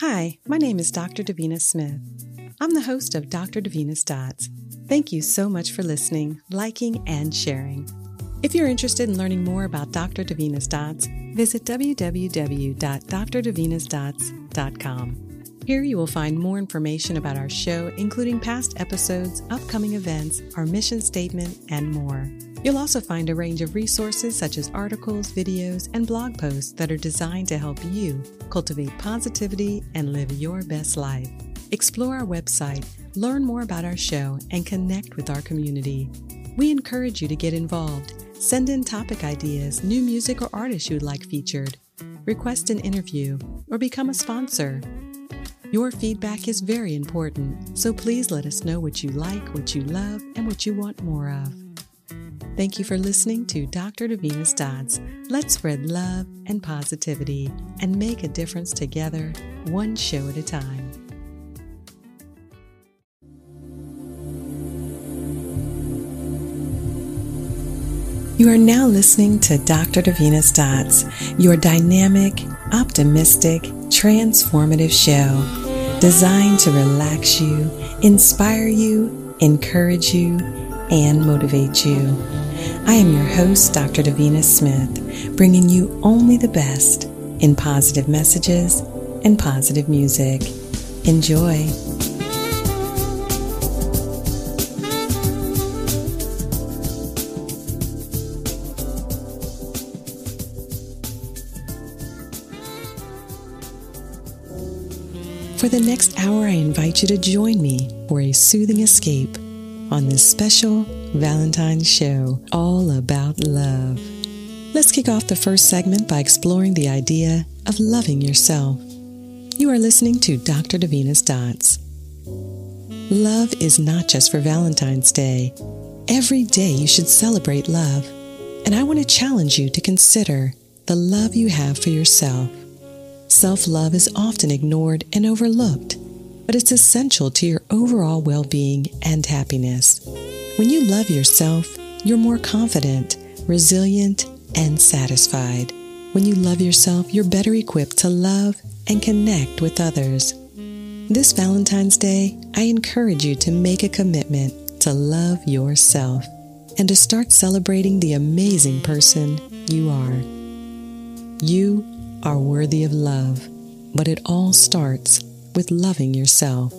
Hi, my name is Dr. Davina Smith. I'm the host of Dr. Davina's Dots. Thank you so much for listening, liking, and sharing. If you're interested in learning more about Dr. Davina's Dots, visit www.drdavinasdots.com. Here you will find more information about our show, including past episodes, upcoming events, our mission statement, and more. You'll also find a range of resources such as articles, videos, and blog posts that are designed to help you cultivate positivity and live your best life. Explore our website, learn more about our show, and connect with our community. We encourage you to get involved. Send in topic ideas, new music or artists you'd like featured, request an interview, or become a sponsor. Your feedback is very important, so please let us know what you like, what you love, and what you want more of. Thank you for listening to Dr. Davina's Dots. Let's spread love and positivity and make a difference together, one show at a time. You are now listening to Dr. Davina's Dots, your dynamic, optimistic, transformative show designed to relax you, inspire you, encourage you, and motivate you. I am your host, Dr. Davina Smith, bringing you only the best in positive messages and positive music. Enjoy. For the next hour, I invite you to join me for a soothing escape on this special Valentine's show all about love. Let's kick off the first segment by exploring the idea of loving yourself. You are listening to Dr. Davina's Dots. Love is not just for Valentine's Day. Every day you should celebrate love. And I want to challenge you to consider the love you have for yourself. Self love is often ignored and overlooked, but it's essential to your overall well being and happiness. When you love yourself, you're more confident, resilient, and satisfied. When you love yourself, you're better equipped to love and connect with others. This Valentine's Day, I encourage you to make a commitment to love yourself and to start celebrating the amazing person you are. You are worthy of love, but it all starts with loving yourself.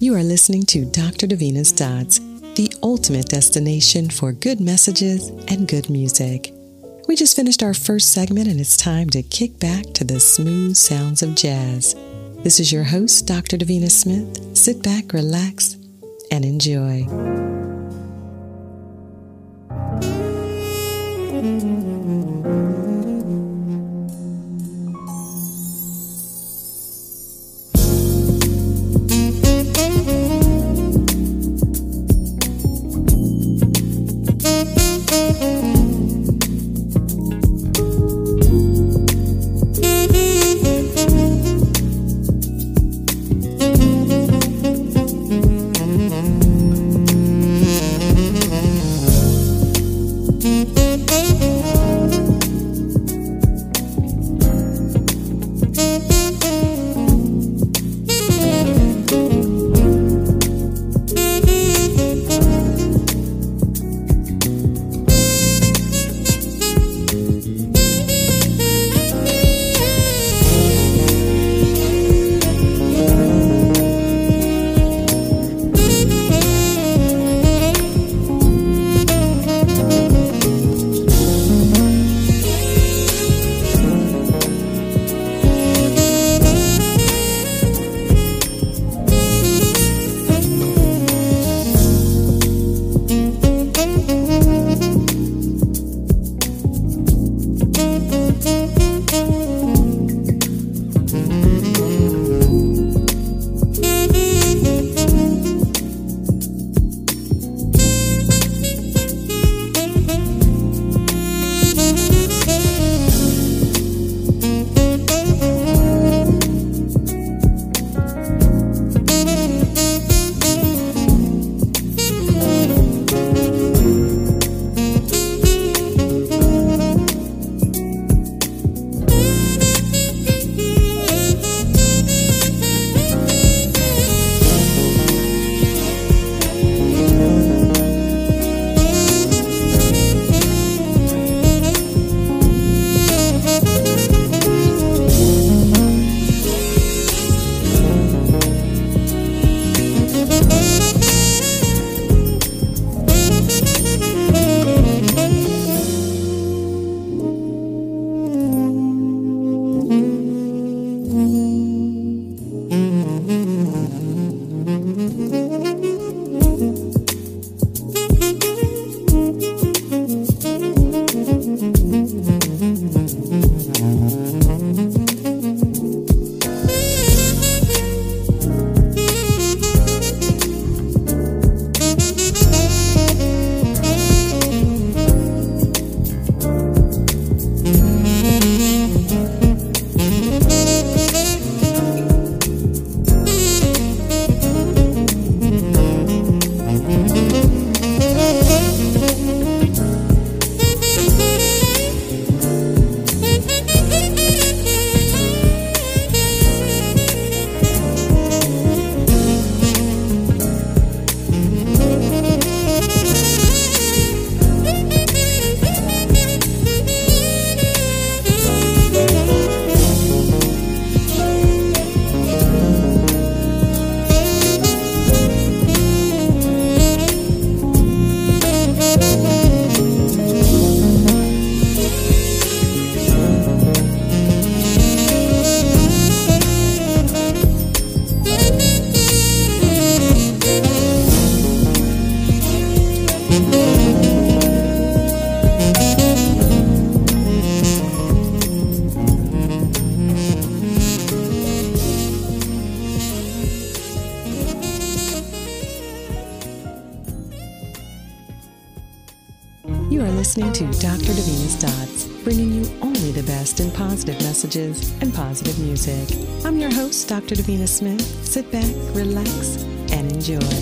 You are listening to Dr. Davina's Dots, the ultimate destination for good messages and good music. We just finished our first segment and it's time to kick back to the smooth sounds of jazz. This is your host, Dr. Davina Smith. Sit back, relax, and enjoy. Dr. Davina Smith. Sit back, relax, and enjoy.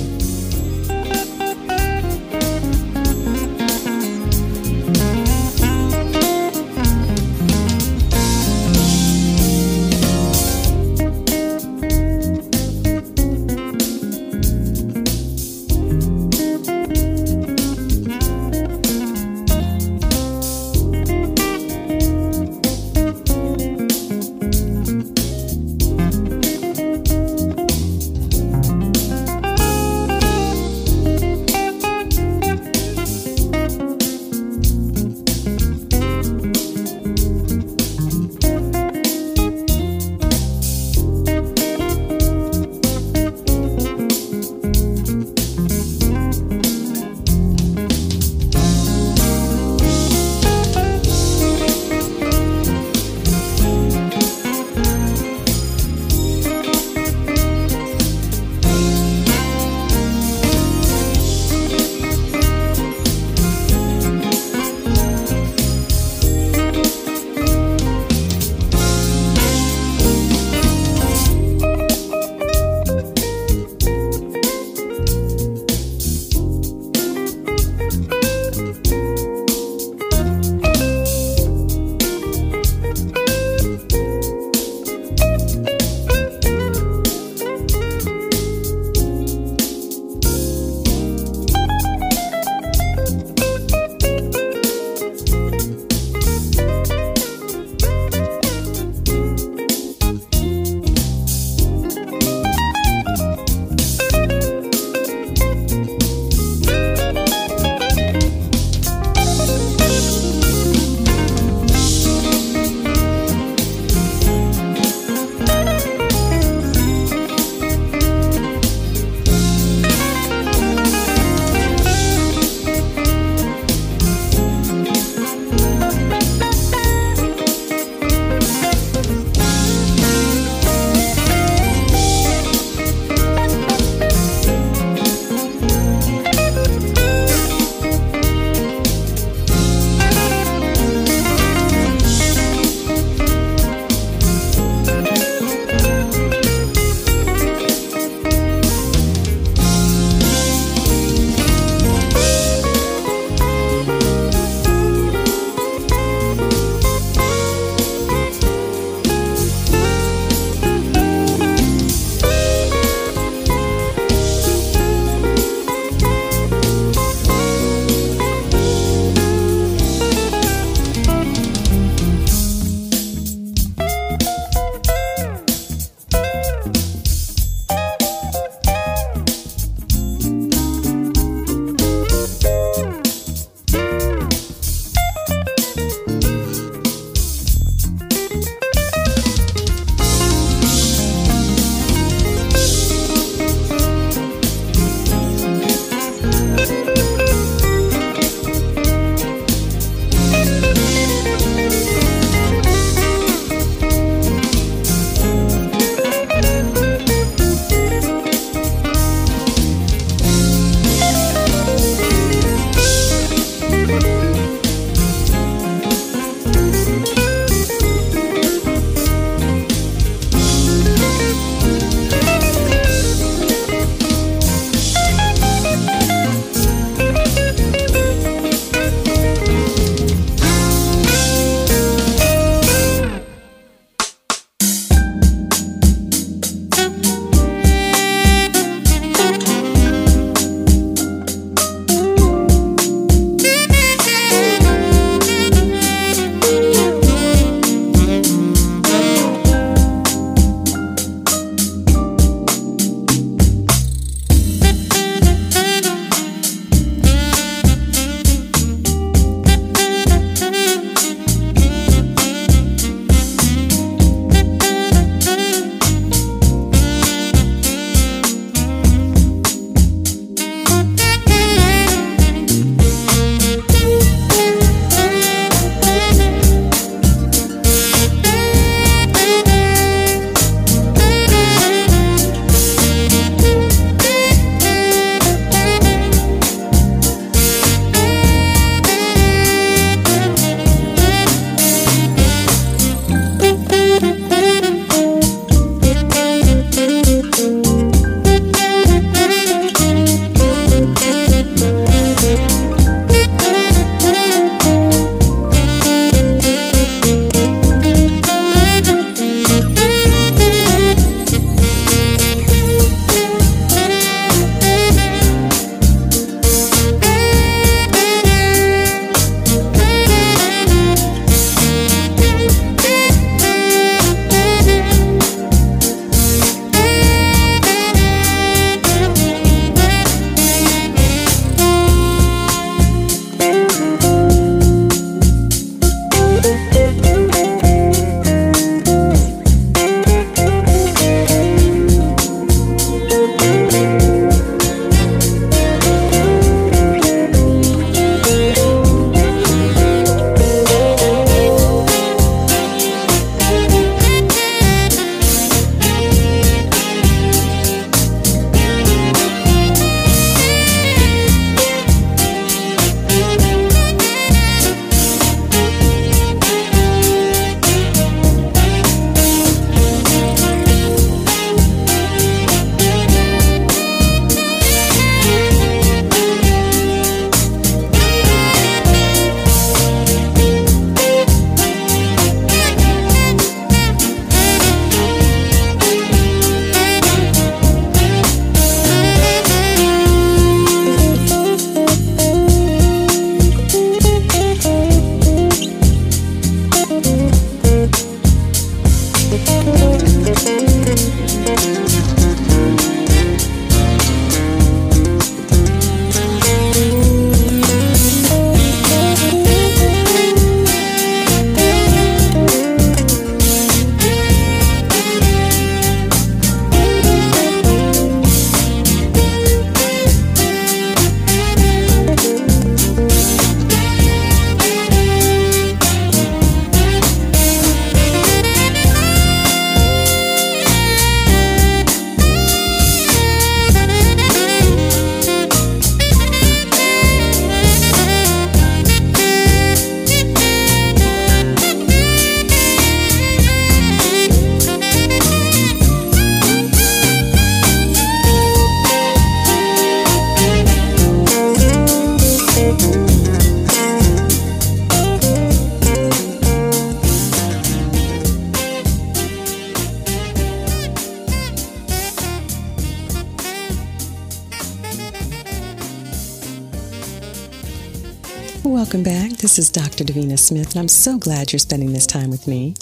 And I'm so glad you're spending this time with me.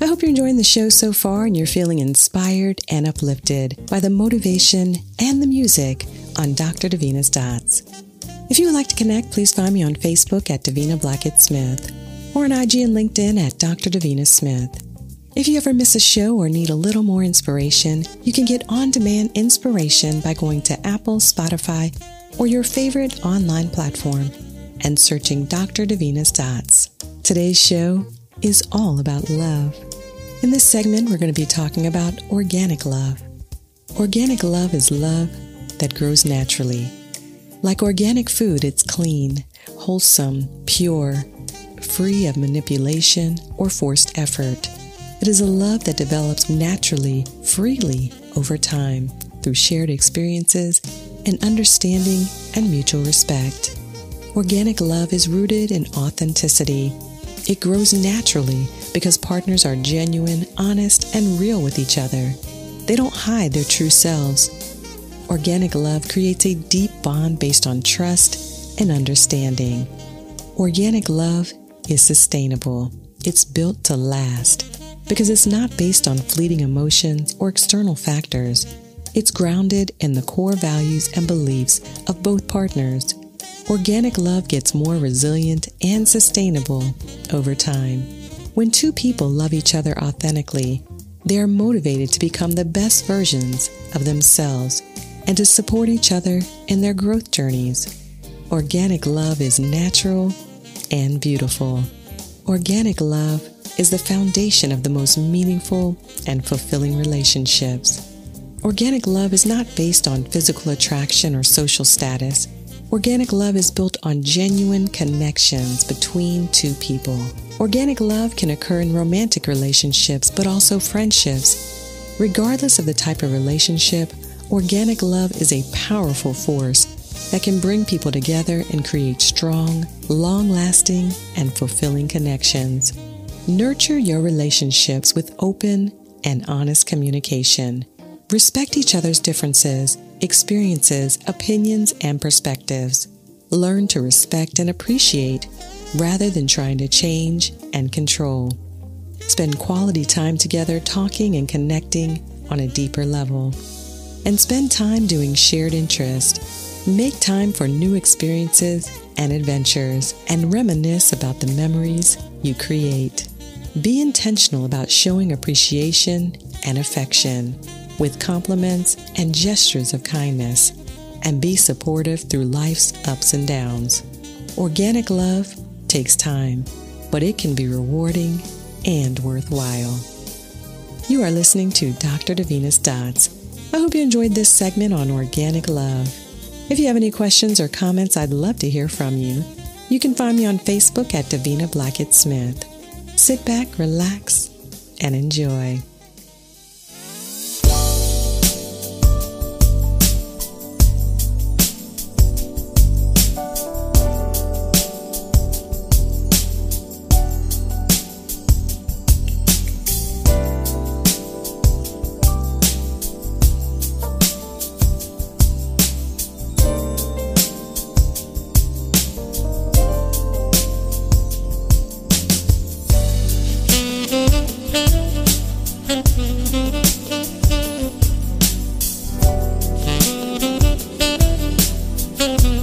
I hope you're enjoying the show so far and you're feeling inspired and uplifted by the motivation and the music on Dr. Davina's Dots. If you would like to connect, please find me on Facebook at Davina Blackett Smith or on IG and LinkedIn at Dr. Davina Smith. If you ever miss a show or need a little more inspiration, you can get on demand inspiration by going to Apple, Spotify, or your favorite online platform and searching Dr. Davina's Dots. Today's show is all about love. In this segment, we're going to be talking about organic love. Organic love is love that grows naturally. Like organic food, it's clean, wholesome, pure, free of manipulation or forced effort. It is a love that develops naturally, freely, over time, through shared experiences and understanding and mutual respect. Organic love is rooted in authenticity. It grows naturally because partners are genuine, honest, and real with each other. They don't hide their true selves. Organic love creates a deep bond based on trust and understanding. Organic love is sustainable. It's built to last because it's not based on fleeting emotions or external factors. It's grounded in the core values and beliefs of both partners organic love gets more resilient and sustainable over time. When two people love each other authentically, they are motivated to become the best versions of themselves and to support each other in their growth journeys. Organic love is natural and beautiful. Organic love is the foundation of the most meaningful and fulfilling relationships. Organic love is not based on physical attraction or social status Organic love is built on genuine connections between two people. Organic love can occur in romantic relationships, but also friendships. Regardless of the type of relationship, organic love is a powerful force that can bring people together and create strong, long lasting, and fulfilling connections. Nurture your relationships with open and honest communication. Respect each other's differences experiences, opinions, and perspectives. Learn to respect and appreciate rather than trying to change and control. Spend quality time together talking and connecting on a deeper level. And spend time doing shared interest. Make time for new experiences and adventures and reminisce about the memories you create. Be intentional about showing appreciation and affection with compliments and gestures of kindness, and be supportive through life's ups and downs. Organic love takes time, but it can be rewarding and worthwhile. You are listening to Dr. Davina's Dots. I hope you enjoyed this segment on organic love. If you have any questions or comments, I'd love to hear from you. You can find me on Facebook at Davina Blackett Smith. Sit back, relax, and enjoy. Mm-hmm.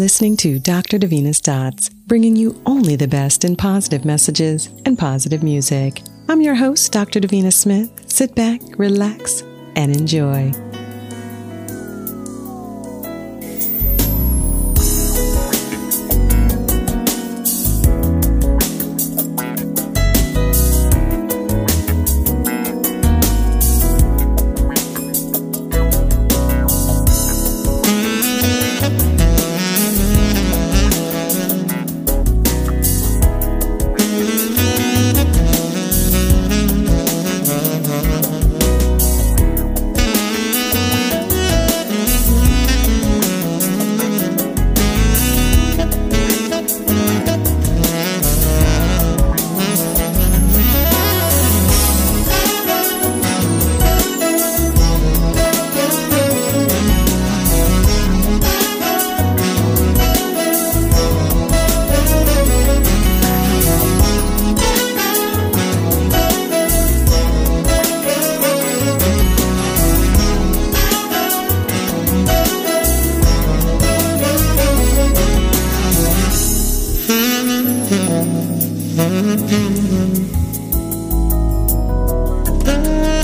Listening to Dr. Davina's Dots, bringing you only the best in positive messages and positive music. I'm your host, Dr. Davina Smith. Sit back, relax, and enjoy. Thank you.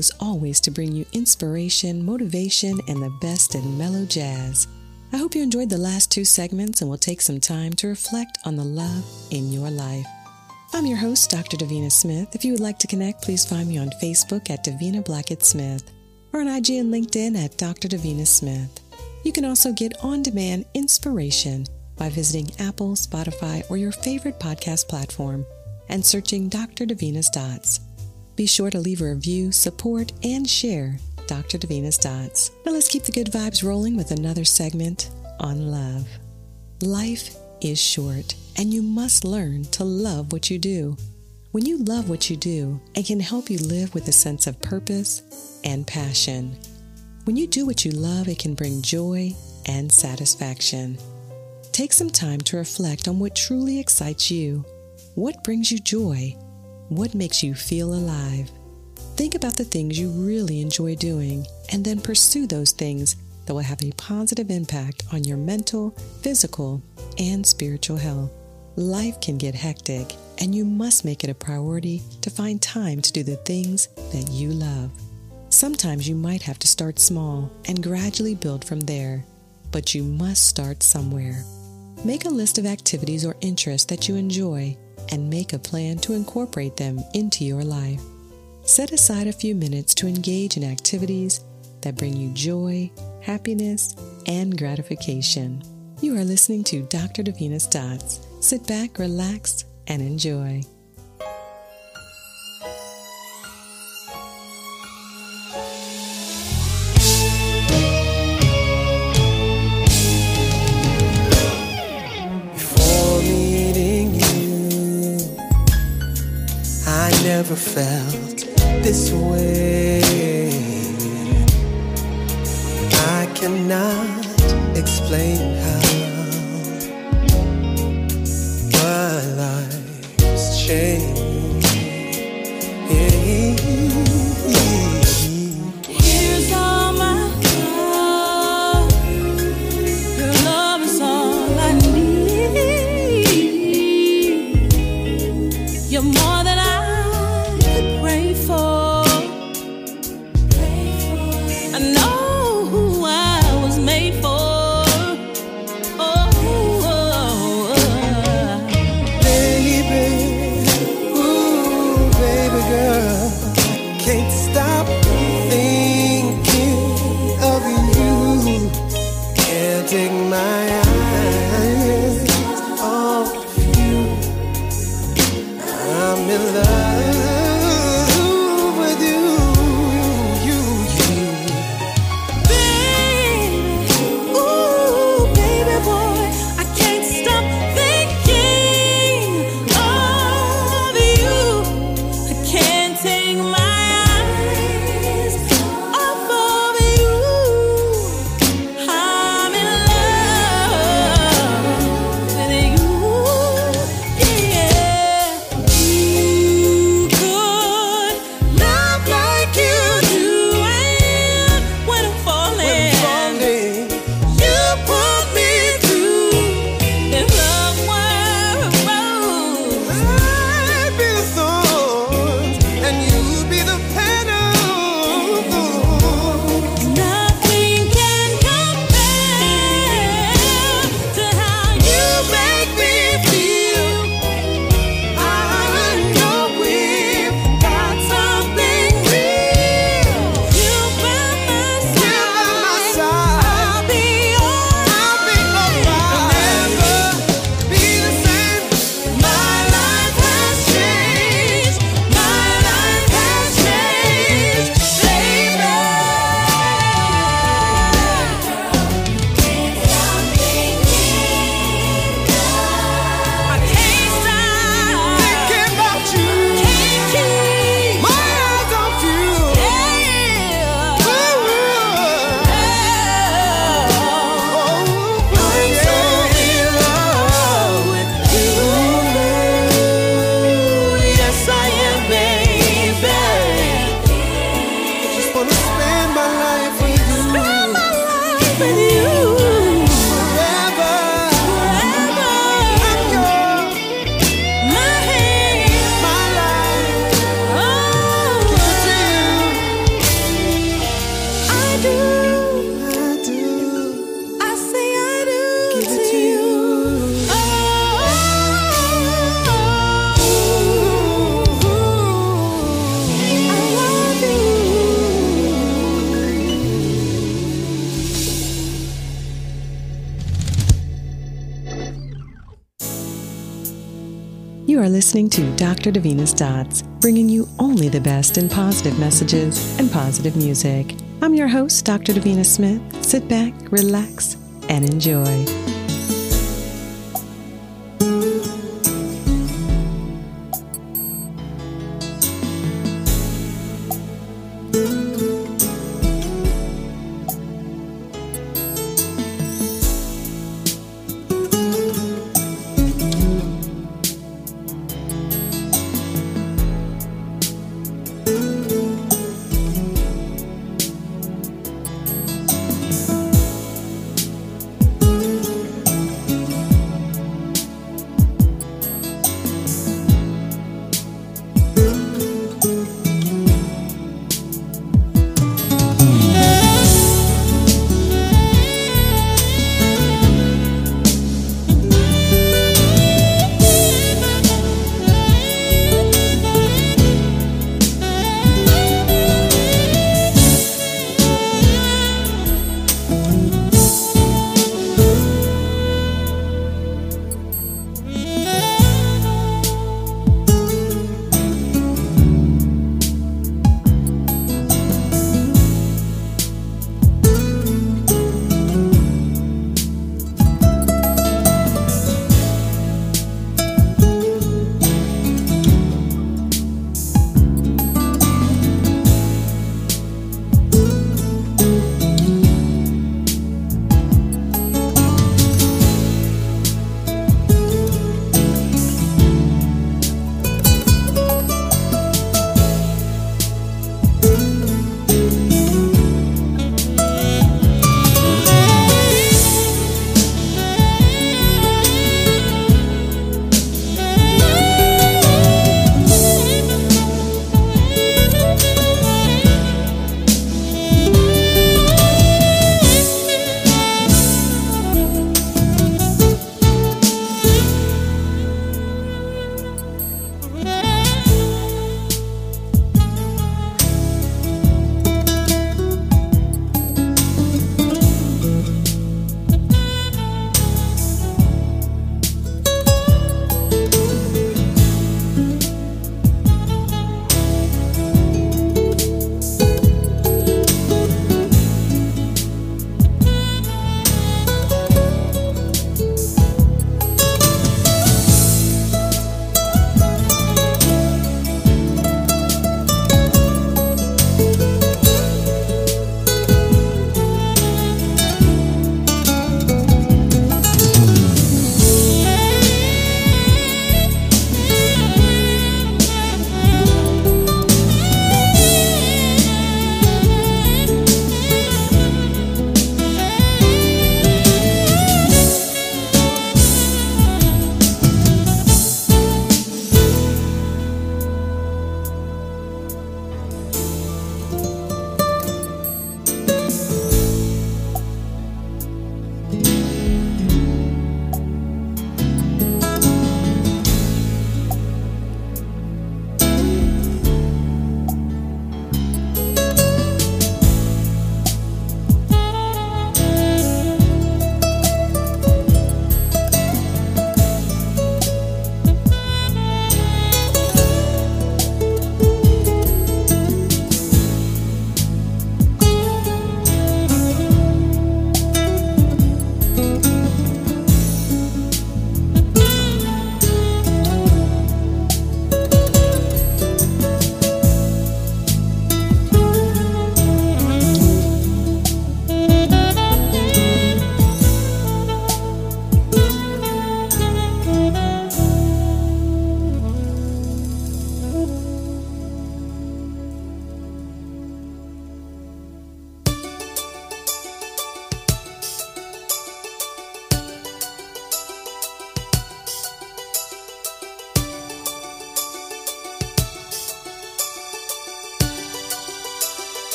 Is always to bring you inspiration, motivation, and the best in mellow jazz. I hope you enjoyed the last two segments and will take some time to reflect on the love in your life. I'm your host, Dr. Davina Smith. If you would like to connect, please find me on Facebook at Davina Blackett Smith or on IG and LinkedIn at Dr. Davina Smith. You can also get on demand inspiration by visiting Apple, Spotify, or your favorite podcast platform and searching Dr. Davina's Dots. Be sure to leave a review, support, and share Dr. Davina's Dots. Now let's keep the good vibes rolling with another segment on love. Life is short, and you must learn to love what you do. When you love what you do, it can help you live with a sense of purpose and passion. When you do what you love, it can bring joy and satisfaction. Take some time to reflect on what truly excites you. What brings you joy? What makes you feel alive? Think about the things you really enjoy doing and then pursue those things that will have a positive impact on your mental, physical, and spiritual health. Life can get hectic, and you must make it a priority to find time to do the things that you love. Sometimes you might have to start small and gradually build from there, but you must start somewhere. Make a list of activities or interests that you enjoy and make a plan to incorporate them into your life. Set aside a few minutes to engage in activities that bring you joy, happiness, and gratification. You are listening to Dr. Davina's Dots. Sit back, relax, and enjoy. Never listening to Dr. Davina's Dots, bringing you only the best in positive messages and positive music. I'm your host, Dr. Davina Smith. Sit back, relax, and enjoy.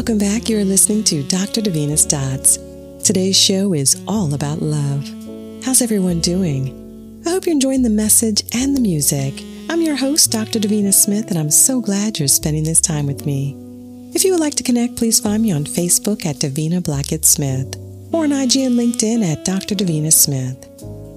Welcome back. You're listening to Dr. Davina's Dots. Today's show is all about love. How's everyone doing? I hope you're enjoying the message and the music. I'm your host, Dr. Davina Smith, and I'm so glad you're spending this time with me. If you would like to connect, please find me on Facebook at Davina Blackett Smith or on IG and LinkedIn at Dr. Davina Smith.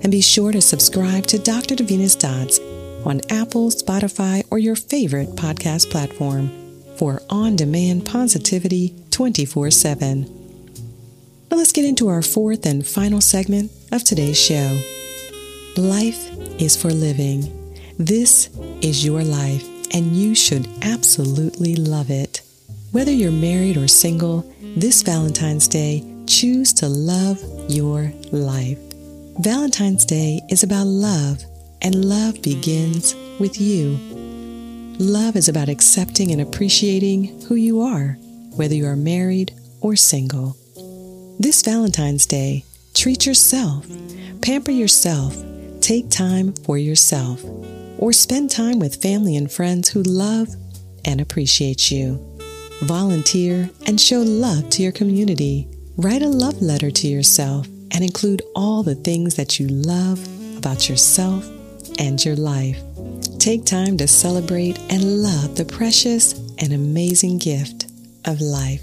And be sure to subscribe to Dr. Davina's Dots on Apple, Spotify, or your favorite podcast platform for on demand positivity 24 7. Now let's get into our fourth and final segment of today's show. Life is for living. This is your life, and you should absolutely love it. Whether you're married or single, this Valentine's Day, choose to love your life. Valentine's Day is about love, and love begins with you. Love is about accepting and appreciating who you are, whether you are married or single. This Valentine's Day, treat yourself, pamper yourself, take time for yourself, or spend time with family and friends who love and appreciate you. Volunteer and show love to your community. Write a love letter to yourself and include all the things that you love about yourself and your life. Take time to celebrate and love the precious and amazing gift of life.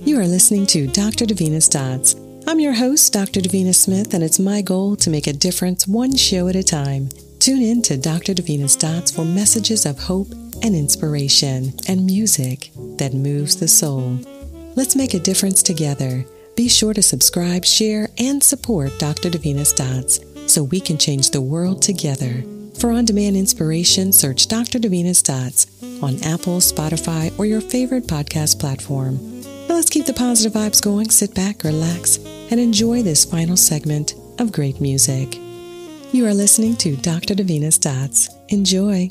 You are listening to Dr. Davina's Dots. I'm your host, Dr. Davina Smith, and it's my goal to make a difference one show at a time. Tune in to Dr. Davina's Dots for messages of hope and inspiration and music that moves the soul. Let's make a difference together. Be sure to subscribe, share, and support Dr. Davina's Dots so we can change the world together. For on demand inspiration, search Dr. Davina's Dots on Apple, Spotify, or your favorite podcast platform. Now let's keep the positive vibes going, sit back, relax, and enjoy this final segment of great music. You are listening to Dr. Davina's Dots. Enjoy.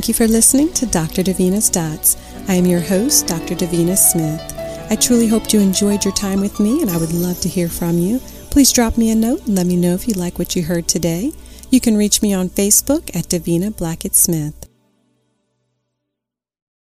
Thank you for listening to Dr. Davina's Dots. I am your host, Dr. Davina Smith. I truly hope you enjoyed your time with me, and I would love to hear from you. Please drop me a note and let me know if you like what you heard today. You can reach me on Facebook at Davina Blackett Smith.